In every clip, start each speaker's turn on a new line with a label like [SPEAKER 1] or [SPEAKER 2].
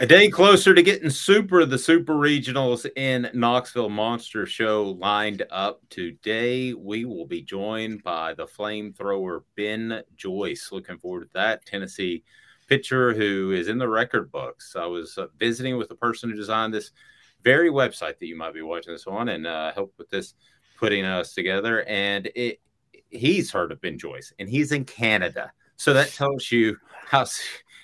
[SPEAKER 1] A day closer to getting Super, the Super Regionals in Knoxville Monster Show lined up today. We will be joined by the flamethrower Ben Joyce. Looking forward to that. Tennessee pitcher who is in the record books. I was uh, visiting with the person who designed this very website that you might be watching this on and uh, helped with this putting us together. And it, he's heard of Ben Joyce and he's in Canada. So that tells you how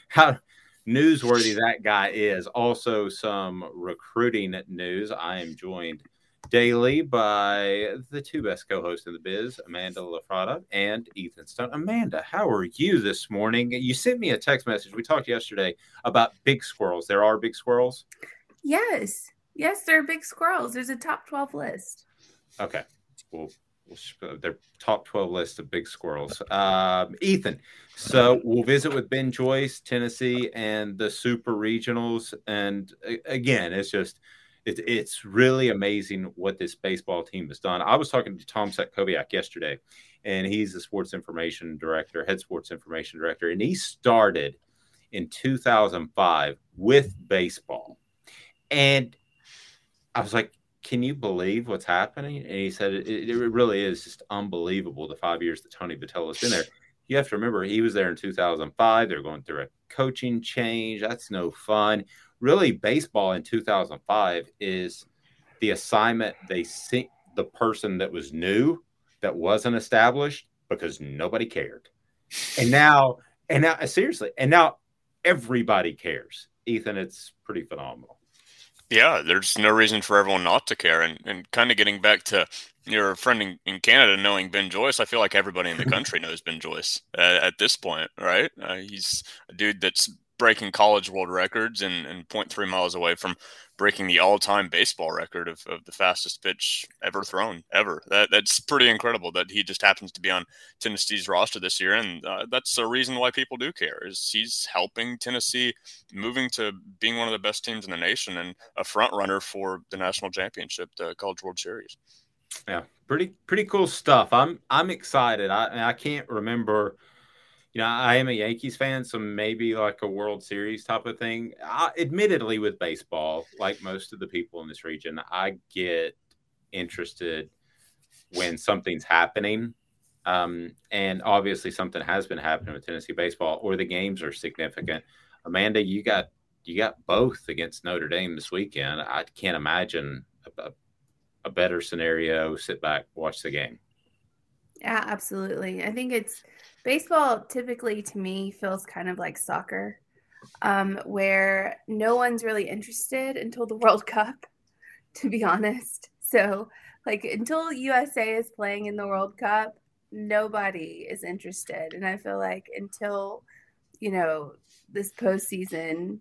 [SPEAKER 1] how newsworthy that guy is. Also, some recruiting news. I am joined daily by the two best co-hosts in the biz, Amanda LaFrada and Ethan Stone. Amanda, how are you this morning? You sent me a text message. We talked yesterday about big squirrels. There are big squirrels.
[SPEAKER 2] Yes, yes, there are big squirrels. There's a top twelve list.
[SPEAKER 1] Okay, well, their top 12 list of big squirrels. Um, Ethan, so we'll visit with Ben Joyce, Tennessee, and the Super Regionals. And again, it's just, it, it's really amazing what this baseball team has done. I was talking to Tom Satkowiak yesterday, and he's the sports information director, head sports information director, and he started in 2005 with baseball. And I was like, can you believe what's happening? And he said, it, it really is just unbelievable the five years that Tony Vitello's been there. You have to remember, he was there in 2005. They're going through a coaching change. That's no fun. Really, baseball in 2005 is the assignment they see the person that was new, that wasn't established because nobody cared. And now, and now, seriously, and now everybody cares. Ethan, it's pretty phenomenal.
[SPEAKER 3] Yeah, there's no reason for everyone not to care. And, and kind of getting back to your friend in, in Canada knowing Ben Joyce, I feel like everybody in the country knows Ben Joyce uh, at this point, right? Uh, he's a dude that's breaking college world records and, and 0.3 miles away from breaking the all-time baseball record of, of the fastest pitch ever thrown ever. That that's pretty incredible that he just happens to be on Tennessee's roster this year, and uh, that's the reason why people do care. Is he's helping Tennessee moving to being one of the best teams in the nation and a front runner for the national championship, the College World Series.
[SPEAKER 1] Yeah, pretty pretty cool stuff. I'm I'm excited. I I can't remember you know, I am a Yankees fan, so maybe like a World Series type of thing. I, admittedly, with baseball, like most of the people in this region, I get interested when something's happening. Um, and obviously, something has been happening with Tennessee baseball, or the games are significant. Amanda, you got you got both against Notre Dame this weekend. I can't imagine a, a better scenario. Sit back, watch the game.
[SPEAKER 2] Yeah, absolutely. I think it's baseball typically to me feels kind of like soccer, um, where no one's really interested until the World Cup, to be honest. So, like, until USA is playing in the World Cup, nobody is interested. And I feel like until, you know, this postseason,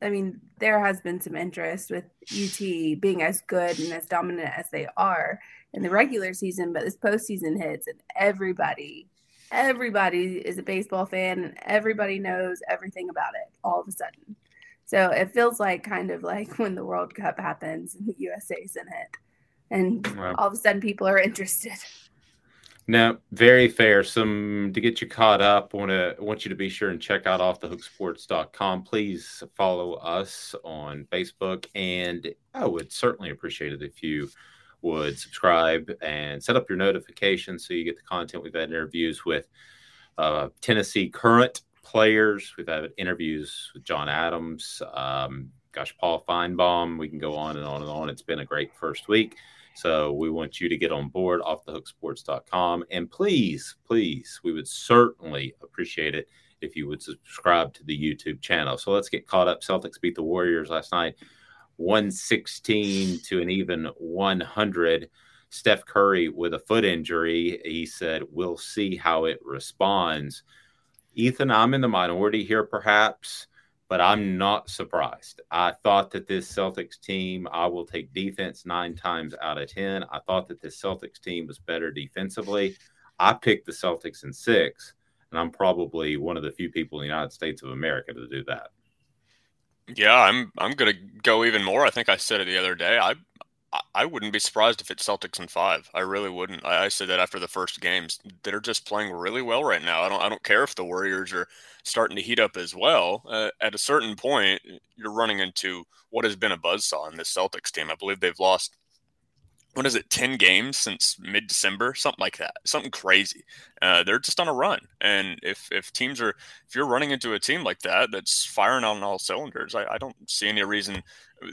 [SPEAKER 2] I mean, there has been some interest with UT being as good and as dominant as they are in the regular season, but this postseason hits and everybody everybody is a baseball fan and everybody knows everything about it all of a sudden. So it feels like kind of like when the World Cup happens and the USA's in it, and wow. all of a sudden people are interested.
[SPEAKER 1] Now, very fair. Some to get you caught up. Want to want you to be sure and check out offthehooksports.com. Please follow us on Facebook, and I would certainly appreciate it if you would subscribe and set up your notifications so you get the content. We've had interviews with uh, Tennessee current players. We've had interviews with John Adams, um, gosh, Paul Finebaum. We can go on and on and on. It's been a great first week. So we want you to get on board offthehooksports.com. And please, please, we would certainly appreciate it if you would subscribe to the YouTube channel. So let's get caught up. Celtics beat the Warriors last night 116 to an even 100. Steph Curry with a foot injury. He said, We'll see how it responds. Ethan, I'm in the minority here, perhaps, but I'm not surprised. I thought that this Celtics team, I will take defense nine times out of 10. I thought that this Celtics team was better defensively. I picked the Celtics in six, and I'm probably one of the few people in the United States of America to do that.
[SPEAKER 3] Yeah, I'm I'm gonna go even more. I think I said it the other day. I I wouldn't be surprised if it's Celtics in five. I really wouldn't. I, I said that after the first games. They're just playing really well right now. I don't I don't care if the Warriors are starting to heat up as well. Uh, at a certain point, you're running into what has been a buzzsaw in this Celtics team. I believe they've lost what is it, 10 games since mid December, something like that, something crazy. Uh, they're just on a run. And if, if teams are, if you're running into a team like that, that's firing on all cylinders, I, I don't see any reason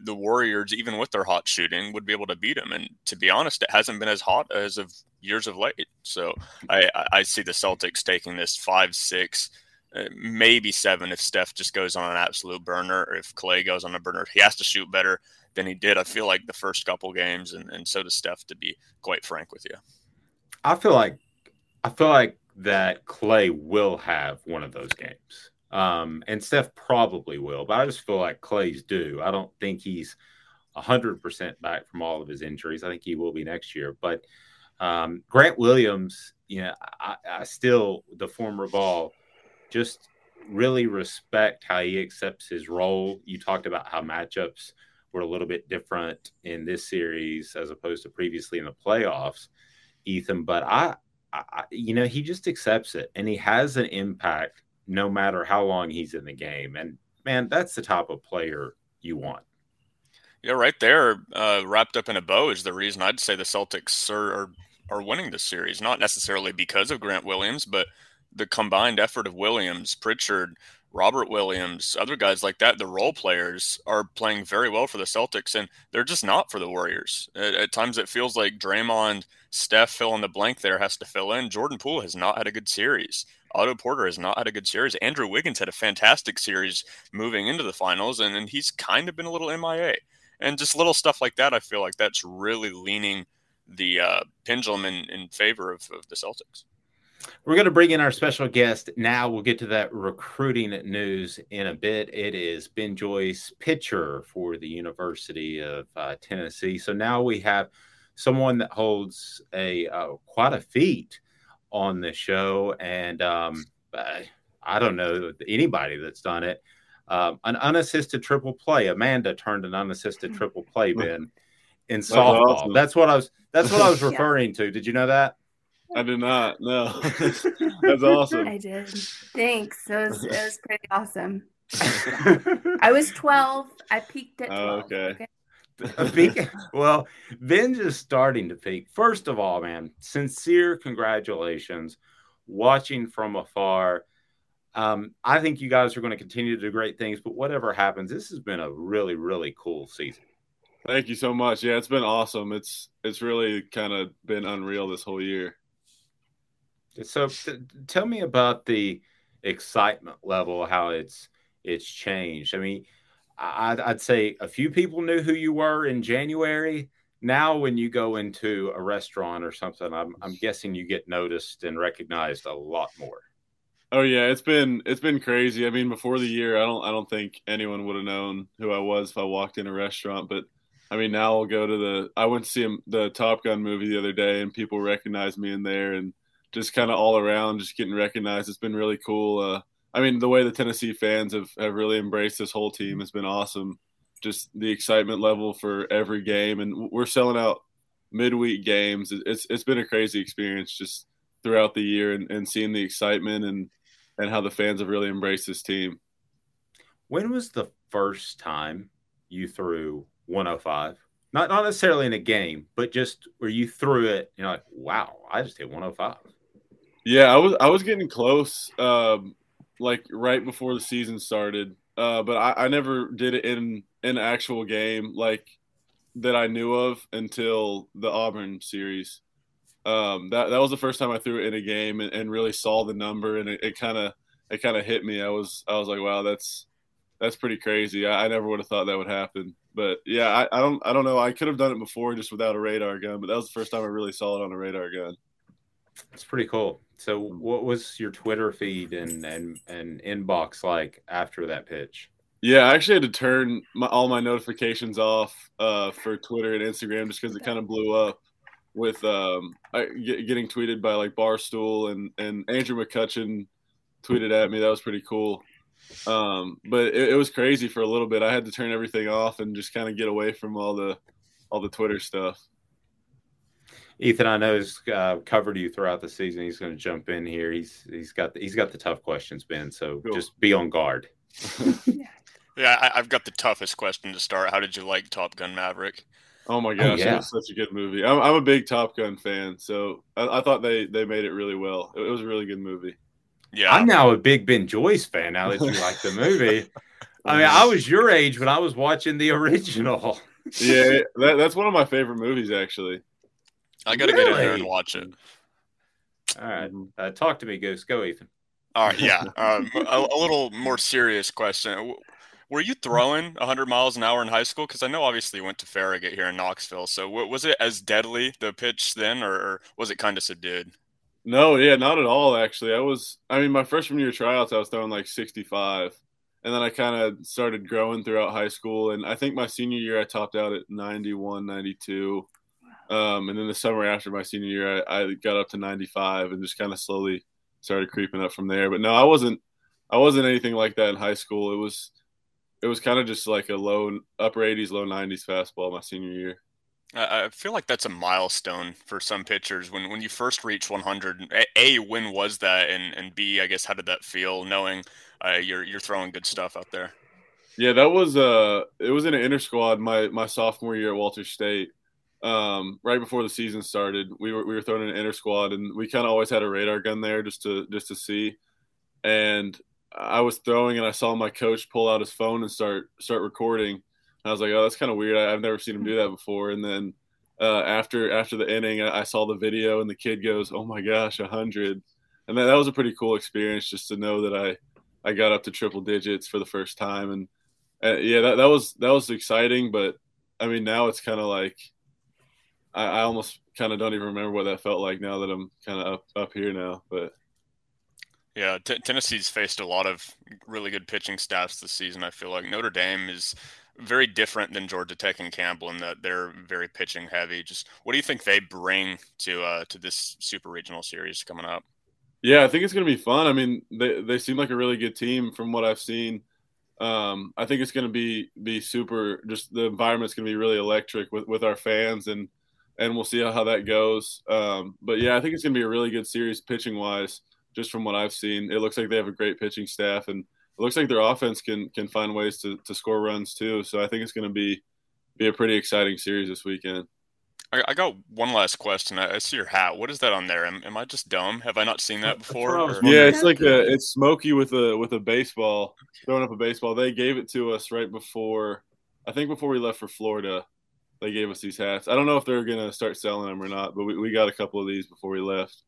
[SPEAKER 3] the Warriors, even with their hot shooting, would be able to beat them. And to be honest, it hasn't been as hot as of years of late. So I, I see the Celtics taking this five, six, uh, maybe seven if Steph just goes on an absolute burner. Or if clay goes on a burner, he has to shoot better than he did. I feel like the first couple games, and, and so does Steph. To be quite frank with you,
[SPEAKER 1] I feel like I feel like that Clay will have one of those games, um, and Steph probably will. But I just feel like Clay's due. I don't think he's hundred percent back from all of his injuries. I think he will be next year, but. Um, Grant Williams, you know, I, I still the former ball just really respect how he accepts his role. You talked about how matchups were a little bit different in this series as opposed to previously in the playoffs, Ethan. But I, I, you know, he just accepts it and he has an impact no matter how long he's in the game. And man, that's the type of player you want.
[SPEAKER 3] Yeah, right there, uh, wrapped up in a bow is the reason I'd say the Celtics are, are are winning this series. Not necessarily because of Grant Williams, but the combined effort of Williams, Pritchard, Robert Williams, other guys like that, the role players are playing very well for the Celtics, and they're just not for the Warriors. At, at, times, it feels like Draymond, Steph, fill in the blank there has to fill in. Jordan Poole has not had a good series. Otto Porter has not had a good series. Andrew Wiggins had a fantastic series moving into the finals, and, and he's kind of been a little MIA. And just little stuff like that, I feel like that's really leaning the uh, pendulum in, in favor of, of the Celtics.
[SPEAKER 1] We're going to bring in our special guest now. We'll get to that recruiting news in a bit. It is Ben Joyce, pitcher for the University of uh, Tennessee. So now we have someone that holds a uh, quite a feat on the show, and um, I don't know anybody that's done it. Um, an unassisted triple play. Amanda turned an unassisted triple play, Ben, in softball. That's, what I was. That's what I was referring to. Did you know that?
[SPEAKER 4] I did not. No, that's awesome.
[SPEAKER 2] I did. Thanks. It was it was pretty awesome. I was 12. I peaked at 12.
[SPEAKER 4] Oh, okay.
[SPEAKER 1] A peak. Well, Ben's just starting to peak. First of all, man, sincere congratulations. Watching from afar, um, I think you guys are going to continue to do great things. But whatever happens, this has been a really, really cool season.
[SPEAKER 4] Thank you so much. Yeah, it's been awesome. It's it's really kind of been unreal this whole year.
[SPEAKER 1] So, tell me about the excitement level, how it's it's changed. I mean, I'd, I'd say a few people knew who you were in January. Now, when you go into a restaurant or something, I'm, I'm guessing you get noticed and recognized a lot more.
[SPEAKER 4] Oh yeah, it's been it's been crazy. I mean, before the year, I don't I don't think anyone would have known who I was if I walked in a restaurant. But I mean, now I'll go to the. I went to see the Top Gun movie the other day, and people recognize me in there, and just kind of all around, just getting recognized. It's been really cool. Uh, I mean, the way the Tennessee fans have, have really embraced this whole team has been awesome. Just the excitement level for every game, and we're selling out midweek games. It's it's been a crazy experience just throughout the year, and, and seeing the excitement and and how the fans have really embraced this team.
[SPEAKER 1] When was the first time you threw 105? Not not necessarily in a game, but just where you threw it, you know, like, wow, I just hit 105.
[SPEAKER 4] Yeah, I was I was getting close. Um, like right before the season started. Uh, but I, I never did it in an actual game like that I knew of until the Auburn series. Um, that that was the first time I threw it in a game and, and really saw the number, and it kind of it kind of hit me. I was I was like, wow, that's that's pretty crazy. I, I never would have thought that would happen. But yeah, I, I don't I don't know. I could have done it before just without a radar gun, but that was the first time I really saw it on a radar gun.
[SPEAKER 1] It's pretty cool. So, what was your Twitter feed and and and inbox like after that pitch?
[SPEAKER 4] Yeah, I actually had to turn my, all my notifications off uh, for Twitter and Instagram just because it kind of blew up with um, I, get, getting tweeted by like Barstool and and Andrew McCutchen tweeted at me. That was pretty cool. Um, but it, it was crazy for a little bit. I had to turn everything off and just kind of get away from all the all the Twitter stuff.
[SPEAKER 1] Ethan, I know has uh, covered you throughout the season. He's going to jump in here. He's he's got the, he's got the tough questions, Ben. So cool. just be on guard.
[SPEAKER 3] yeah, I, have got the toughest question to start. How did you like Top Gun Maverick?
[SPEAKER 4] Oh my gosh, oh, yeah. it was such a good movie. I'm, I'm a big Top Gun fan, so I, I, thought they they made it really well. It, it was a really good movie.
[SPEAKER 1] Yeah, I'm now a big Ben Joyce fan. Now that you like the movie, I mean, I was your age when I was watching the original.
[SPEAKER 4] yeah, that, that's one of my favorite movies, actually.
[SPEAKER 3] I got to really? get in there and watch it.
[SPEAKER 1] All right. Uh, talk to me, Goose. Go, Ethan.
[SPEAKER 3] All right. Yeah. Um, a, a, little more serious question. Were you throwing 100 miles an hour in high school? Because I know obviously you went to Farragut here in Knoxville. So was it as deadly, the pitch then, or, or was it kind of subdued?
[SPEAKER 4] No, yeah, not at all, actually. I was, I mean, my freshman year tryouts, I was throwing like 65. And then I kind of started growing throughout high school. And I think my senior year, I topped out at 91, 92. Um, and then the summer after my senior year, I, I got up to 95 and just kind of slowly started creeping up from there. But no, I wasn't, I wasn't anything like that in high school. It was, it was kind of just like a low, upper 80s, low 90s fastball my senior year.
[SPEAKER 3] I feel like that's a milestone for some pitchers. When when you first reach 100, a when was that, and and b I guess how did that feel knowing uh, you're you're throwing good stuff out there?
[SPEAKER 4] Yeah, that was uh, it was in an inter squad my my sophomore year at Walters State, um, right before the season started, we were we were throwing an inter squad, and we kind of always had a radar gun there just to just to see. And I was throwing, and I saw my coach pull out his phone and start start recording. I was like, oh, that's kind of weird. I, have never seen him do that before. And then uh, after after the inning, I, I, saw the video, and the kid goes, "Oh my gosh, a hundred! And that, that was a pretty cool experience just to know that I I got up to triple digits for the first time. And uh, yeah, that, that was that was exciting. But I mean, now it's kind of like I, I almost kind of don't even remember what that felt like now that I'm kind of up up here now. But
[SPEAKER 3] yeah, t- Tennessee's faced a lot of really good pitching staffs this season. I feel like Notre Dame is very different than Georgia Tech and Campbell in that they're very pitching heavy. Just what do you think they bring to uh, to this super regional series coming up?
[SPEAKER 4] Yeah, I think it's going to be fun. I mean, they they seem like a really good team from what I've seen. Um, I think it's going to be be super. Just the environment's going to be really electric with with our fans and and we'll see how that goes. Um, but yeah, I think it's going to be a really good series pitching wise. Just from what I've seen, it looks like they have a great pitching staff, and it looks like their offense can can find ways to, to score runs too. So I think it's going to be be a pretty exciting series this weekend.
[SPEAKER 3] I, I got one last question. I, I, see your hat. What is that on there? Am, am, I just dumb? Have I not seen that before?
[SPEAKER 4] Yeah, it's like a it's Smokey with a with a baseball throwing up a baseball. They gave it to us right before, I think before we left for Florida. They gave us these hats. I don't know if they're gonna start selling them or not, but we, we got a couple of these before we left.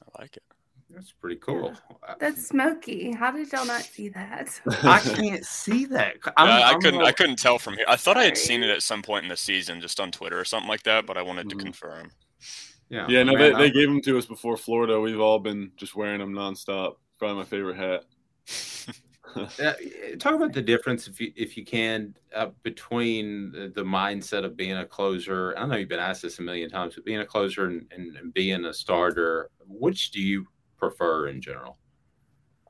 [SPEAKER 3] I like it.
[SPEAKER 1] That's pretty cool.
[SPEAKER 2] That's Smokey. How did y'all not see that?
[SPEAKER 1] I can't see that.
[SPEAKER 3] I'm, yeah, I I'm couldn't. Like... I couldn't tell from here. I thought Sorry. I had seen it at some point in the season, just on Twitter or something like that. But I wanted to mm-hmm. confirm.
[SPEAKER 4] Yeah. Yeah. No, Man, they, they gave them to us before Florida. We've all been just wearing them nonstop. Probably my favorite hat.
[SPEAKER 1] uh, talk about the difference, if you if you can, uh, between the, the, mindset of being a closer. I know you've been asked this a million times, but being a closer and, and, and being a starter, which do you prefer in general?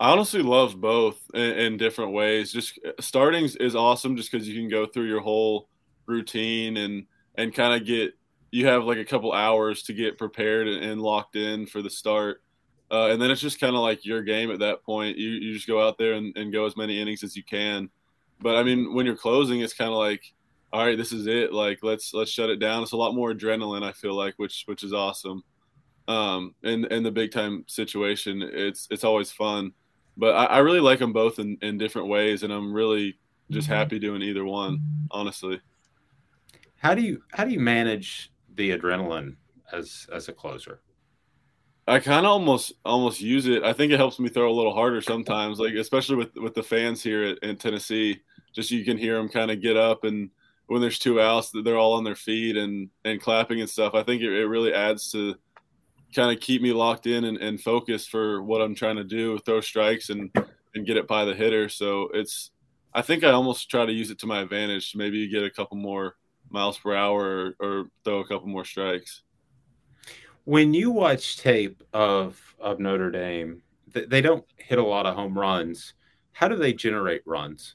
[SPEAKER 4] I honestly love both in, in different ways. Just uh, starting is awesome just because you can go through your whole routine and and kind of get you have like a couple hours to get prepared and, and locked in for the start. Uh, and then it's just kind of like your game at that point. You, you just go out there and, and go as many innings as you can. But I mean, when you're closing, it's kind of like, all right, this is it. Like let's let's shut it down. It's a lot more adrenaline. I feel like, which which is awesome um, and in the big time situation. It's it's always fun, but I, I really like them both in, in different ways, and I'm really just mm-hmm. happy doing either one. Honestly,
[SPEAKER 1] how do you how do you manage the adrenaline as as a closer?
[SPEAKER 4] I kind of almost almost use it. I think it helps me throw a little harder sometimes, like especially with with the fans here at, in Tennessee. Just you can hear them kind of get up and when there's two outs, they're all on their feet and and clapping and stuff. I think it, it really adds to kind of keep me locked in and, and focused for what I'm trying to do, throw strikes and and get it by the hitter. So it's I think I almost try to use it to my advantage. Maybe you get a couple more miles per hour or, or throw a couple more strikes.
[SPEAKER 1] When you watch tape of of Notre Dame, they don't hit a lot of home runs. How do they generate runs?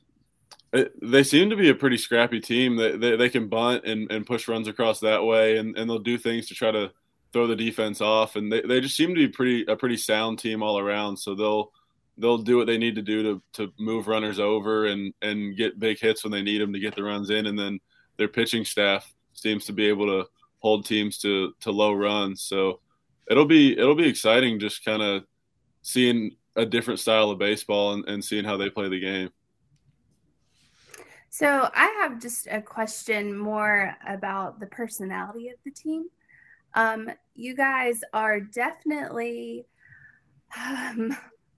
[SPEAKER 4] It, they seem to be a pretty scrappy team. They, they, they can bunt and, and push runs across that way, and, and they'll do things to try to throw the defense off, and they, they just seem to be pretty a pretty sound team all around. So they'll they'll do what they need to do to to move runners over and and get big hits when they need them to get the runs in, and then their pitching staff seems to be able to hold teams to to low runs. So it'll be it'll be exciting just kind of seeing a different style of baseball and, and seeing how they play the game.
[SPEAKER 2] So I have just a question more about the personality of the team. Um, you guys are definitely, um,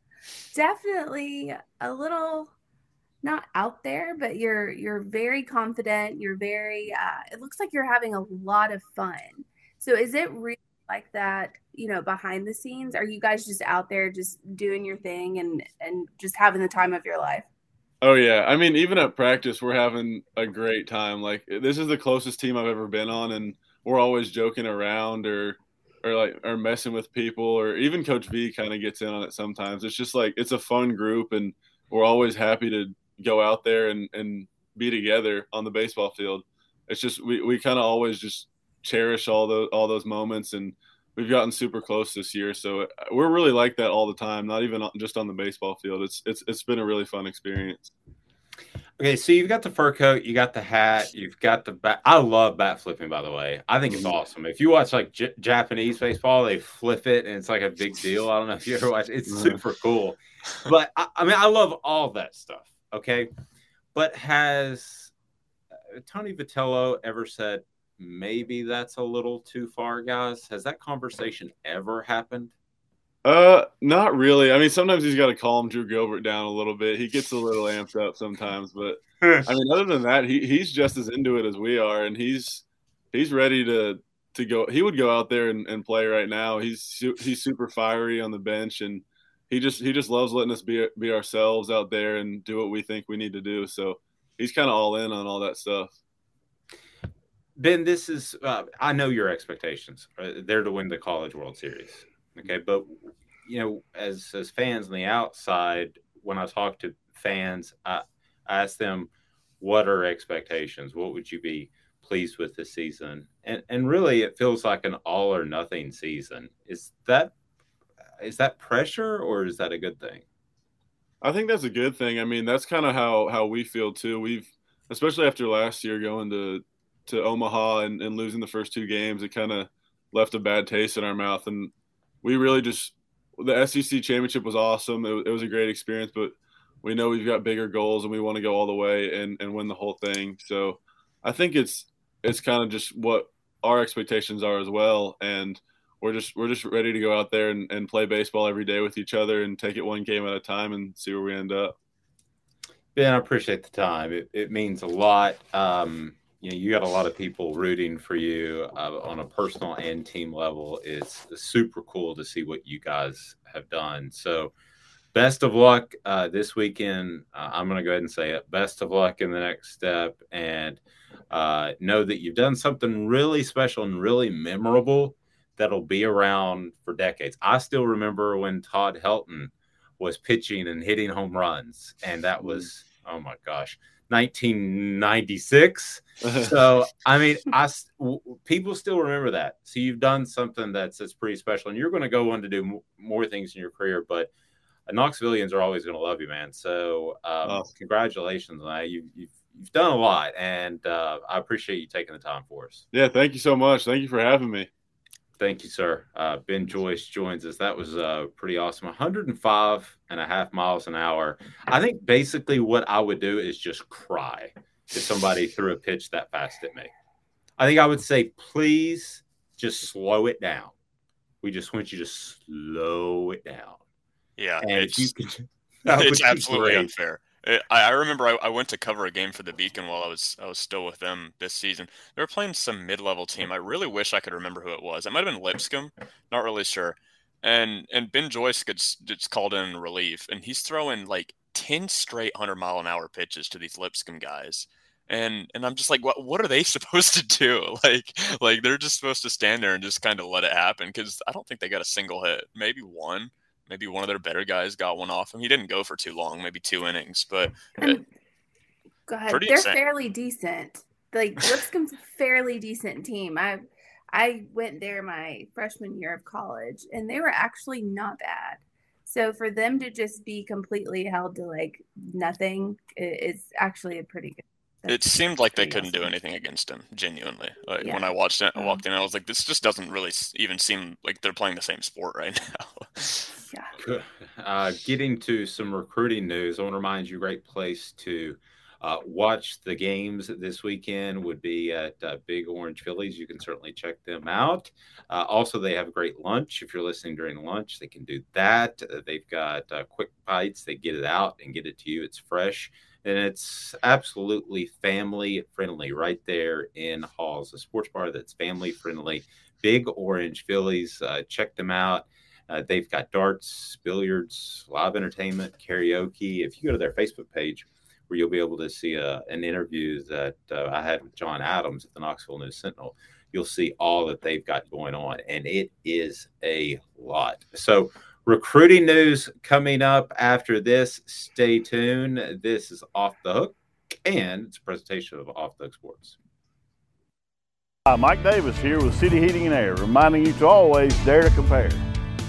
[SPEAKER 2] definitely a little not out there, but you're you're very confident. You're very. Uh, it looks like you're having a lot of fun. So is it really like that? You know, behind the scenes, are you guys just out there just doing your thing and and just having the time of your life?
[SPEAKER 4] Oh yeah, I mean, even at practice, we're having a great time. Like this is the closest team I've ever been on, and we're always joking around or or like or messing with people or even coach v kind of gets in on it sometimes it's just like it's a fun group and we're always happy to go out there and and be together on the baseball field it's just we, we kind of always just cherish all those all those moments and we've gotten super close this year so we're really like that all the time not even just on the baseball field it's it's it's been a really fun experience
[SPEAKER 1] Okay, so you've got the fur coat, you got the hat, you've got the bat. I love bat flipping, by the way. I think it's mm-hmm. awesome. If you watch like J- Japanese baseball, they flip it and it's like a big deal. I don't know if you ever watch. It's mm-hmm. super cool. But I, I mean, I love all that stuff. Okay, but has uh, Tony Vitello ever said maybe that's a little too far, guys? Has that conversation ever happened?
[SPEAKER 4] Uh, not really. I mean, sometimes he's got to calm Drew Gilbert down a little bit. He gets a little amped up sometimes, but I mean, other than that, he he's just as into it as we are, and he's he's ready to to go. He would go out there and, and play right now. He's he's super fiery on the bench, and he just he just loves letting us be be ourselves out there and do what we think we need to do. So he's kind of all in on all that stuff.
[SPEAKER 1] Ben, this is uh, I know your expectations. They're to win the College World Series. Okay, but you know, as as fans on the outside, when I talk to fans, I, I ask them, what are expectations? What would you be pleased with this season? And and really, it feels like an all or nothing season. Is that is that pressure or is that a good thing?
[SPEAKER 4] I think that's a good thing. I mean, that's kind of how how we feel too. We've especially after last year going to to Omaha and, and losing the first two games, it kind of left a bad taste in our mouth. And we really just the SEC championship was awesome. It, it was a great experience, but we know we've got bigger goals and we want to go all the way and, and win the whole thing. So I think it's it's kind of just what our expectations are as well. And we're just we're just ready to go out there and, and play baseball every day with each other and take it one game at a time and see where we end up.
[SPEAKER 1] Ben, I appreciate the time. It, it means a lot. Um, you know, you got a lot of people rooting for you uh, on a personal and team level. It's super cool to see what you guys have done. So, best of luck uh, this weekend. Uh, I'm going to go ahead and say it. Best of luck in the next step, and uh, know that you've done something really special and really memorable that'll be around for decades. I still remember when Todd Helton was pitching and hitting home runs, and that was oh my gosh 1996. so I mean, I w- people still remember that. So you've done something that's that's pretty special, and you're going to go on to do m- more things in your career. But uh, Knoxvillians are always going to love you, man. So um, oh. congratulations on that. You, you've you've done a lot, and uh, I appreciate you taking the time for us.
[SPEAKER 4] Yeah, thank you so much. Thank you for having me.
[SPEAKER 1] Thank you, sir. Uh, ben Joyce joins us. That was uh, pretty awesome. 105 and a half miles an hour. I think basically what I would do is just cry if somebody threw a pitch that fast at me. I think I would say, please just slow it down. We just want you to slow it down.
[SPEAKER 3] Yeah, and it's, could, it's absolutely unfair. Eh, I, I remember I, I, went to cover a game for the Beacon while I was I was still with them this season. They were playing some mid level team. I really wish I could remember who it was. It might have been Lipscomb, not really sure. And and Ben Joyce gets gets called in relief, and he's throwing like ten straight hundred mile an hour pitches to these Lipscomb guys. And and I'm just like, what what are they supposed to do? Like like they're just supposed to stand there and just kind of let it happen because I don't think they got a single hit, maybe one maybe one of their better guys got one off him. He didn't go for too long, maybe two innings, but
[SPEAKER 2] and, go ahead. They're insane. fairly decent. Like Lipscomb's a fairly decent team. I I went there my freshman year of college, and they were actually not bad. So for them to just be completely held to like nothing is actually a pretty good
[SPEAKER 3] it seemed like they couldn't do anything against him. Genuinely, like yeah. when I watched it, I uh-huh. walked in, I was like, "This just doesn't really even seem like they're playing the same sport right now."
[SPEAKER 1] Yeah. Uh, getting to some recruiting news, I want to remind you, great place to uh, watch the games this weekend would be at uh, Big Orange Phillies. You can certainly check them out. Uh, also, they have a great lunch. If you're listening during lunch, they can do that. They've got uh, quick bites. They get it out and get it to you. It's fresh and it's absolutely family friendly right there in Halls, a sports bar that's family friendly. Big Orange Phillies, uh, check them out. Uh, they've got darts, billiards, live entertainment, karaoke. If you go to their Facebook page, where you'll be able to see uh, an interview that uh, I had with John Adams at the Knoxville News Sentinel, you'll see all that they've got going on, and it is a lot. So Recruiting news coming up after this. Stay tuned. This is Off the Hook, and it's a presentation of Off the Hook Sports.
[SPEAKER 5] Hi, Mike Davis here with City Heating and Air, reminding you to always dare to compare.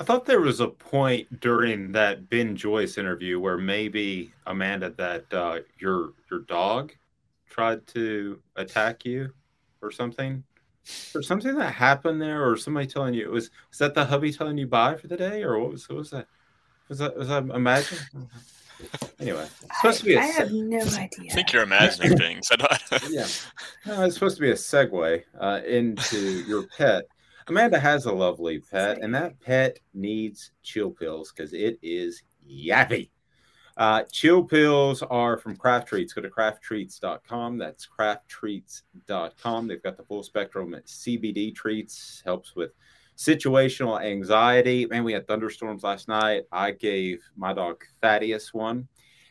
[SPEAKER 1] I thought there was a point during that Ben Joyce interview where maybe Amanda that uh, your your dog tried to attack you or something? Or something that happened there, or somebody telling you it was was that the hubby telling you bye for the day, or what was what was that? Was that was that imagine? Anyway, it's supposed to be.
[SPEAKER 2] I have no idea.
[SPEAKER 3] I think you're imagining things.
[SPEAKER 1] i yeah, no, it's supposed to be a segue uh, into your pet. Amanda has a lovely pet, and that pet needs chill pills because it is yappy. Uh, chill pills are from Craft Treats. Go to crafttreats.com. That's crafttreats.com. They've got the full spectrum CBD treats, helps with situational anxiety. Man, we had thunderstorms last night. I gave my dog Thaddeus one,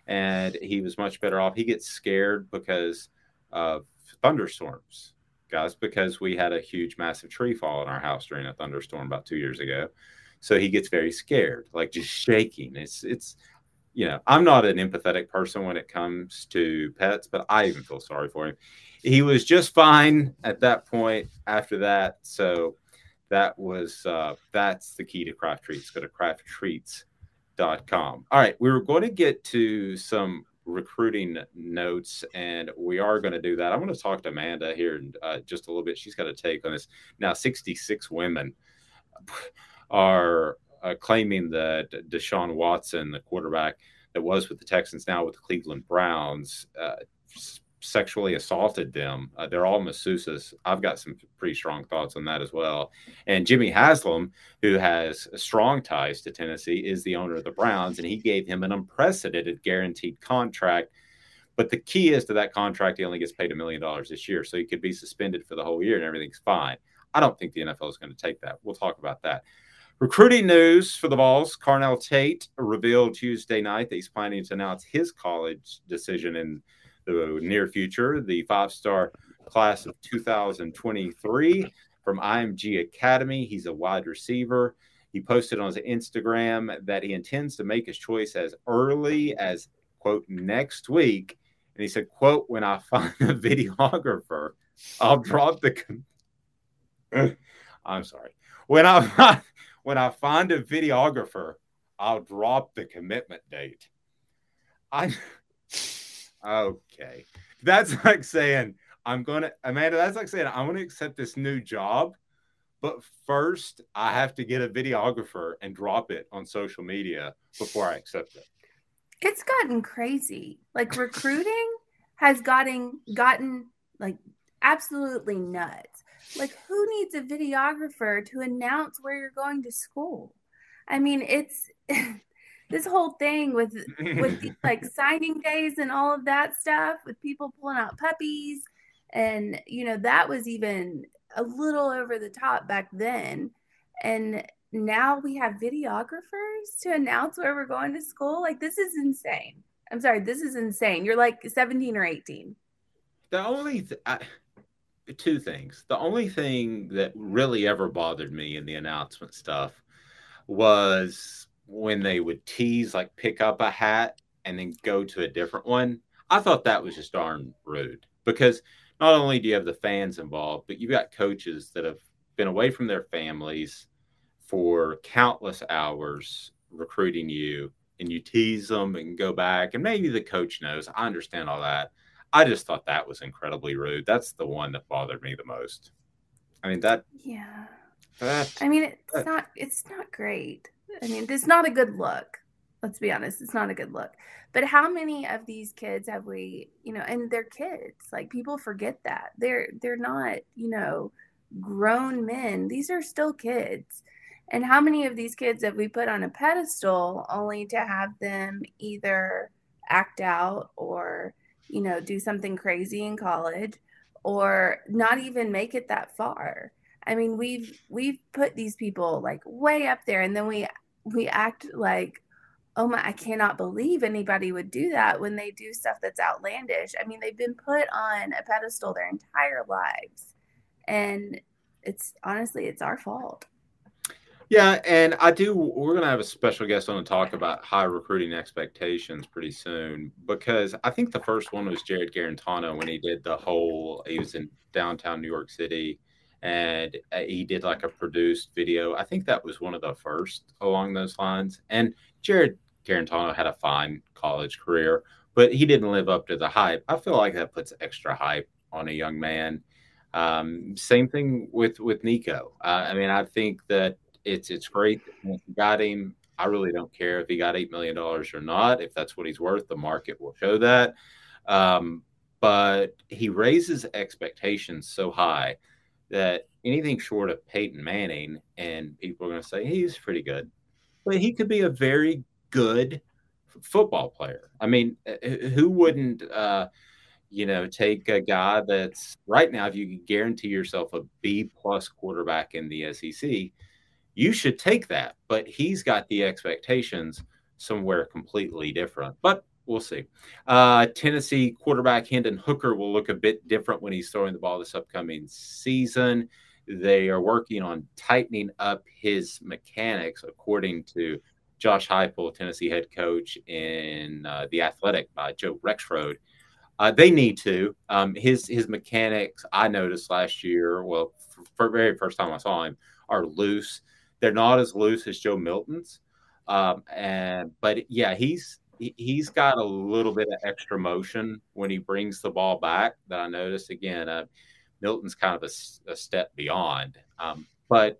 [SPEAKER 1] and he was much better off. He gets scared because of thunderstorms, guys, because we had a huge, massive tree fall in our house during a thunderstorm about two years ago. So he gets very scared, like just shaking. It's it's you know, I'm not an empathetic person when it comes to pets, but I even feel sorry for him. He was just fine at that point after that. So that was uh, that's the key to craft treats. Go to crafttreats.com. All right, we were going to get to some recruiting notes, and we are going to do that. I want to talk to Amanda here in uh, just a little bit. She's got a take on this. Now, 66 women are uh, claiming that Deshaun Watson, the quarterback that was with the Texans, now with the Cleveland Browns, uh, sexually assaulted them. Uh, they're all masseuses. I've got some pretty strong thoughts on that as well. And Jimmy Haslam, who has strong ties to Tennessee, is the owner of the Browns, and he gave him an unprecedented guaranteed contract. But the key is to that contract, he only gets paid a million dollars this year. So he could be suspended for the whole year and everything's fine. I don't think the NFL is going to take that. We'll talk about that. Recruiting news for the Vols. Carnell Tate revealed Tuesday night that he's planning to announce his college decision in the near future. The five star class of 2023 from IMG Academy. He's a wide receiver. He posted on his Instagram that he intends to make his choice as early as, quote, next week. And he said, quote, when I find a videographer, I'll drop the. I'm sorry. When I when I find a videographer, I'll drop the commitment date. I okay. That's like saying I'm gonna Amanda, that's like saying I'm gonna accept this new job, but first I have to get a videographer and drop it on social media before I accept it.
[SPEAKER 2] It's gotten crazy. Like recruiting has gotten gotten like absolutely nuts. Like, who needs a videographer to announce where you're going to school? I mean, it's this whole thing with with the, like signing days and all of that stuff with people pulling out puppies. And you know that was even a little over the top back then. And now we have videographers to announce where we're going to school. Like this is insane. I'm sorry this is insane. You're like 17 or 18
[SPEAKER 1] the only th- I, two things. The only thing that really ever bothered me in the announcement stuff was when they would tease, like pick up a hat and then go to a different one. I thought that was just darn rude because not only do you have the fans involved, but you've got coaches that have been away from their families for countless hours recruiting you and you tease them and go back and maybe the coach knows i understand all that I just thought that was incredibly rude. That's the one that bothered me the most. I mean that.
[SPEAKER 2] Yeah. That, I mean, it's that, not. It's not great. I mean, it's not a good look. Let's be honest. It's not a good look. But how many of these kids have we? You know, and they're kids. Like people forget that they're they're not. You know, grown men. These are still kids. And how many of these kids have we put on a pedestal only to have them either act out or you know, do something crazy in college or not even make it that far. I mean, we've we've put these people like way up there, and then we we act like, oh my, I cannot believe anybody would do that when they do stuff that's outlandish. I mean, they've been put on a pedestal their entire lives, and it's honestly it's our fault.
[SPEAKER 1] Yeah, and I do. We're going to have a special guest on to talk about high recruiting expectations pretty soon because I think the first one was Jarrett Guarantano when he did the whole. He was in downtown New York City, and uh, he did like a produced video. I think that was one of the first along those lines. And Jarrett Guarantano had a fine college career, but he didn't live up to the hype. I feel like that puts extra hype on a young man. Um, same thing with with Nico. Uh, I mean, I think that it's it's great you got him. I really don't care if he got eight million dollars or not. If that's what he's worth, the market will show that. Um, but he raises expectations so high that anything short of Peyton Manning, and people are going to say he's pretty good, but he could be a very good football player. I mean, who wouldn't, uh, you know, take a guy that's right now, if you can guarantee yourself a B plus quarterback in the SEC, you should take that. But he's got the expectations somewhere completely different. But we'll see. Uh, Tennessee quarterback Hendon Hooker will look a bit different when he's throwing the ball this upcoming season. They are working on tightening up his mechanics, according to Josh Heupel, Tennessee head coach in uh, the Athletic by Joe Rexrode. Uh, they need to. Um, his his mechanics, I noticed last year. Well, for, for very first time I saw him, are loose. They're not as loose as Joe Milton's, um, and but yeah, he's he's got a little bit of extra motion when he brings the ball back that I notice Again, uh, Milton's kind of a, a step beyond, um, but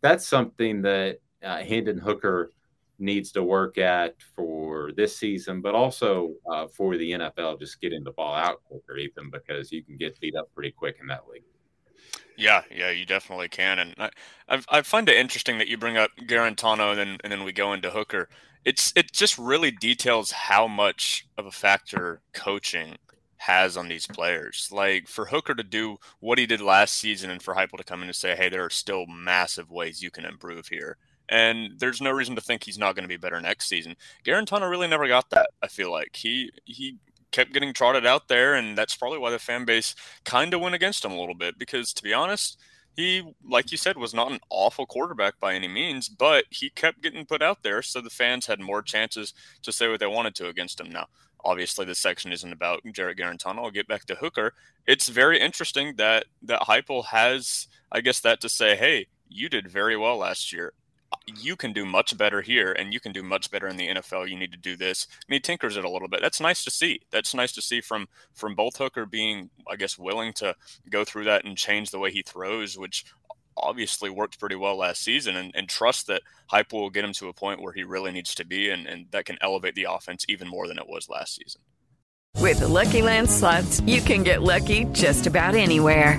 [SPEAKER 1] that's something that uh, Hendon Hooker needs to work at for this season, but also uh, for the NFL. Just getting the ball out quicker, Ethan, because you can get beat up pretty quick in that league.
[SPEAKER 3] Yeah, yeah, you definitely can, and I, I, I find it interesting that you bring up Guarantano, and then and then we go into Hooker. It's it just really details how much of a factor coaching has on these players. Like for Hooker to do what he did last season, and for Heupel to come in and say, "Hey, there are still massive ways you can improve here," and there's no reason to think he's not going to be better next season. Guarantano really never got that. I feel like he he kept getting trotted out there, and that's probably why the fan base kind of went against him a little bit. Because to be honest, he, like you said, was not an awful quarterback by any means, but he kept getting put out there, so the fans had more chances to say what they wanted to against him. Now, obviously, this section isn't about Jarrett Guarantano. I'll get back to Hooker. It's very interesting that that Heupel has, I guess, that to say, hey, you did very well last year you can do much better here and you can do much better in the NFL. You need to do this. And he tinkers it a little bit. That's nice to see. That's nice to see from from both Hooker being, I guess, willing to go through that and change the way he throws, which obviously worked pretty well last season and, and trust that Heupel will get him to a point where he really needs to be and, and that can elevate the offense even more than it was last season.
[SPEAKER 6] With the Lucky Land slots, you can get lucky just about anywhere.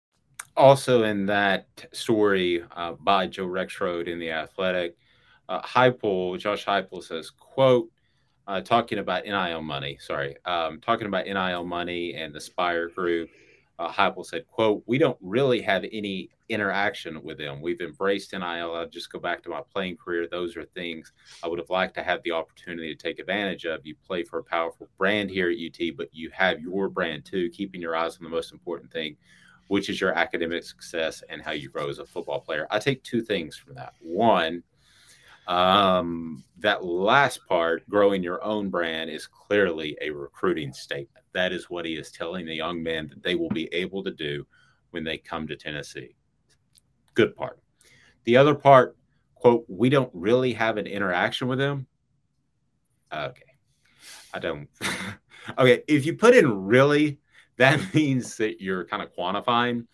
[SPEAKER 1] also in that story uh, by Joe Rexrode in the Athletic, uh, Heupel, Josh Heupel says, "quote." Uh, talking about NIL money, sorry, um, talking about NIL money and the Spyre Group, uh, Heupel said, "quote We don't really have any interaction with them. We've embraced NIL. I'll just go back to my playing career. Those are things I would have liked to have the opportunity to take advantage of. You play for a powerful brand here at UT, but you have your brand too. Keeping your eyes on the most important thing, which is your academic success and how you grow as a football player. I take two things from that. One, um, that last part, growing your own brand, is clearly a recruiting statement. That is what he is telling the young men that they will be able to do when they come to Tennessee. Good part. The other part, quote, we don't really have an interaction with them. Okay. I don't. okay. If you put in really, that means that you're kind of quantifying.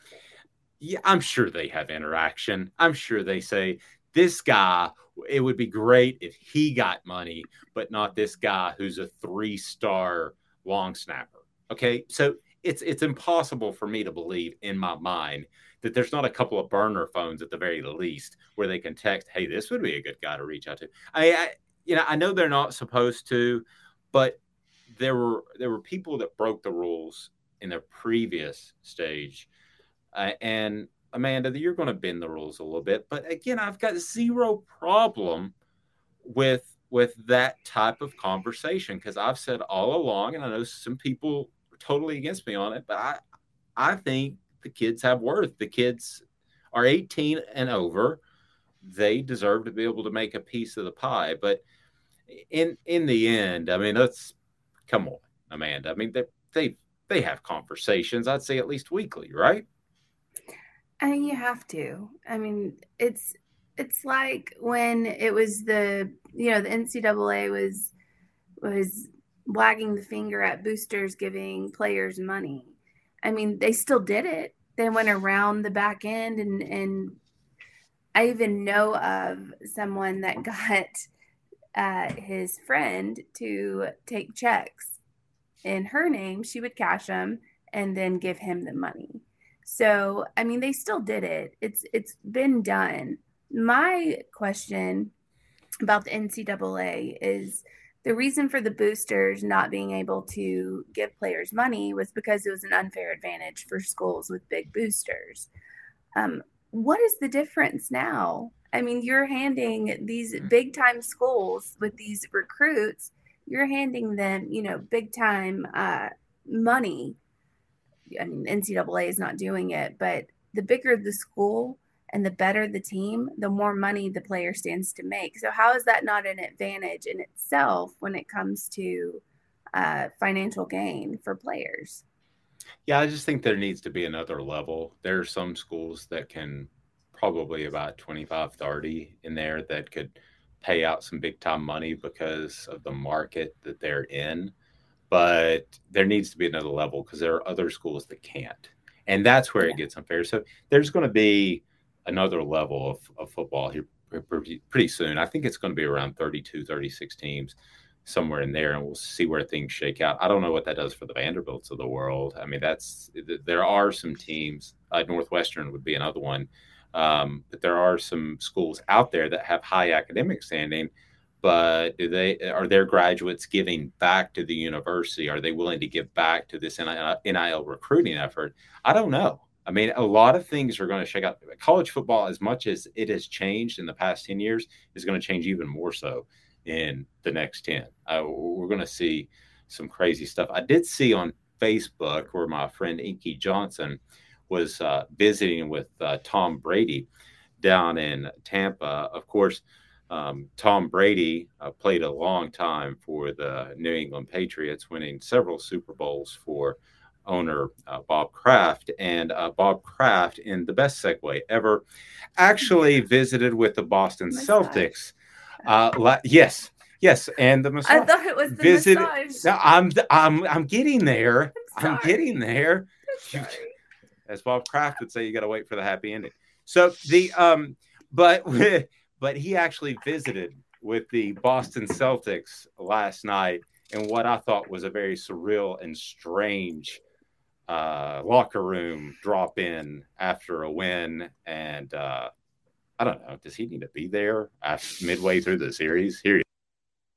[SPEAKER 1] Yeah, I'm sure they have interaction. I'm sure they say, this guy, it would be great if he got money, but not this guy who's a three star long snapper. Okay. So it's it's impossible for me to believe in my mind that there's not a couple of burner phones at the very least where they can text, "Hey, this would be a good guy to reach out to." I, I you know, I know they're not supposed to, but there were there were people that broke the rules in their previous stage, uh, and Amanda, you're going to bend the rules a little bit. But again, I've got zero problem with with that type of conversation because I've said all along, and I know some people are totally against me on it, but I I think the kids have worth. The kids are 18 and over. They deserve to be able to make a piece of the pie. But in in the end, I mean, let's come on, Amanda. I mean, they they they have conversations. I'd say at least weekly, right?
[SPEAKER 2] I And you have to. I mean, it's it's like when it was the you know the NCAA was was wagging the finger at boosters giving players money. I mean, they still did it. They went around the back end and and I even know of someone that got uh, his friend to take checks in her name. She would cash them and then give him the money. So, I mean, they still did it. It's it's been done. My question about the NCAA is the reason for the boosters not being able to give players money was because it was an unfair advantage for schools with big boosters. Um, what is the difference now? I mean, you're handing these big time schools with these recruits, you're handing them, you know, big time uh, money I mean, NCAA is not doing it, but the bigger the school and the better the team, the more money the player stands to make. So, how is that not an advantage in itself when it comes to uh, financial gain for players?
[SPEAKER 1] Yeah, I just think there needs to be another level. There are some schools that can probably about 25, 30 in there that could pay out some big time money because of the market that they're in but there needs to be another level because there are other schools that can't. And that's where yeah. it gets unfair. So there's going to be another level of, of football here pretty, soon. I think it's going to be around 32, 36 teams, somewhere in there, and we'll see where things shake out. I don't know what that does for the Vanderbilts of the world. I mean, that's there are some teams. Uh, Northwestern would be another one, um, but there are some schools out there that have high academic standing but do they are their graduates giving back to the university? Are they willing to give back to this NIL recruiting effort? I don't know. I mean, a lot of things are going to shake out. College football, as much as it has changed in the past 10 years, is going to change even more so in the next 10. Uh, we're going to see some crazy stuff. I did see on Facebook where my friend Inky Johnson was uh, visiting with uh, Tom Brady down in Tampa. Of course, um, Tom Brady uh, played a long time for the New England Patriots, winning several Super Bowls for owner uh, Bob Kraft. And uh, Bob Kraft, in the best segue ever, actually visited with the Boston Celtics. Uh, la- yes, yes, and the massage.
[SPEAKER 2] I thought it was the visited- massage.
[SPEAKER 1] No, I'm, I'm, I'm getting there. I'm, I'm getting there. As Bob Kraft would say, you got to wait for the happy ending. So the um, but but he actually visited with the Boston Celtics last night in what I thought was a very surreal and strange uh, locker room drop in after a win. And uh, I don't know, does he need to be there after, midway through the series? Here.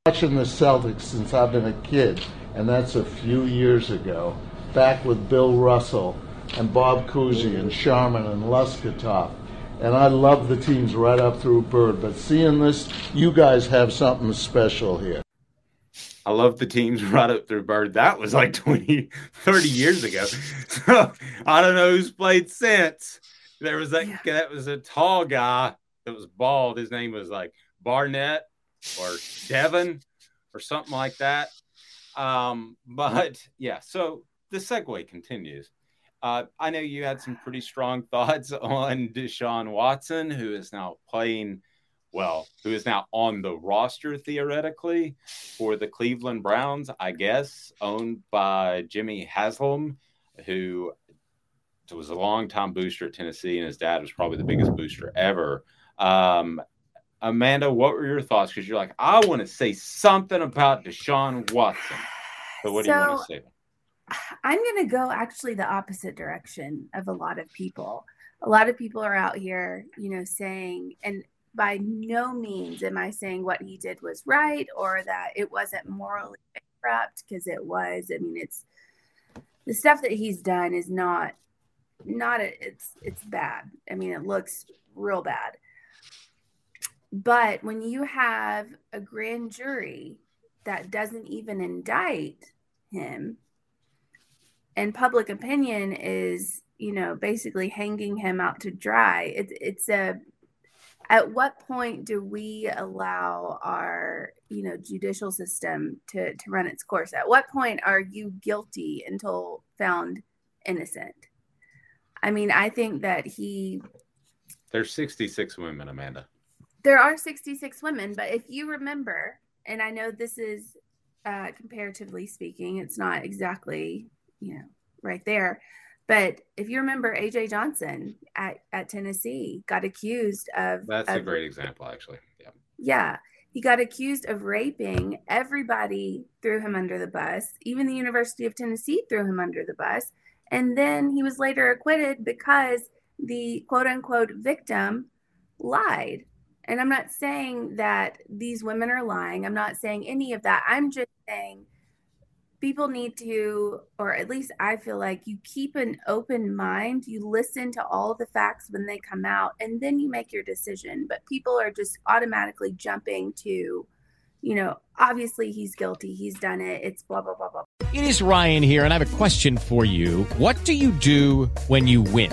[SPEAKER 7] Watching the Celtics since I've been a kid, and that's a few years ago, back with Bill Russell and Bob Cousy and Sharman and Loscutoff and I love the teams right up through Bird. But seeing this, you guys have something special here.
[SPEAKER 1] I love the teams right up through Bird. That was like 20, 30 years ago. So I don't know who's played since. There was that yeah. that was a tall guy that was bald. His name was like Barnett or Devon or something like that. Um, but yeah, so the segue continues. Uh, I know you had some pretty strong thoughts on Deshaun Watson, who is now playing well, who is now on the roster theoretically for the Cleveland Browns, I guess, owned by Jimmy Haslam, who was a long-time booster at Tennessee, and his dad was probably the biggest booster ever. Um, Amanda, what were your thoughts? Because you're like, I want to say something about Deshaun Watson. So, what so, do you want to say?
[SPEAKER 2] I'm going to go actually the opposite direction of a lot of people. A lot of people are out here, you know, saying, and by no means am I saying what he did was right or that it wasn't morally bankrupt because it was. I mean, it's the stuff that he's done is not not a, it's it's bad. I mean, it looks real bad. But when you have a grand jury that doesn't even indict him and public opinion is, you know, basically hanging him out to dry, it, it's a at what point do we allow our you know judicial system to to run its course? At what point are you guilty until found innocent? I mean i think that he
[SPEAKER 1] there's 66 women amanda.
[SPEAKER 2] There are 66 women but if you remember and i know this is uh comparatively speaking it's not exactly you know right there but if you remember, AJ Johnson at, at Tennessee got accused of.
[SPEAKER 1] That's
[SPEAKER 2] of,
[SPEAKER 1] a great example, actually. Yeah.
[SPEAKER 2] Yeah. He got accused of raping. Everybody threw him under the bus. Even the University of Tennessee threw him under the bus. And then he was later acquitted because the quote unquote victim lied. And I'm not saying that these women are lying. I'm not saying any of that. I'm just saying people need to or at least i feel like you keep an open mind you listen to all the facts when they come out and then you make your decision. But people are just automatically jumping to you know obviously he's guilty he's done it it's blah blah blah blah.
[SPEAKER 8] It is ryan here and i have a question for you. What do you do when you win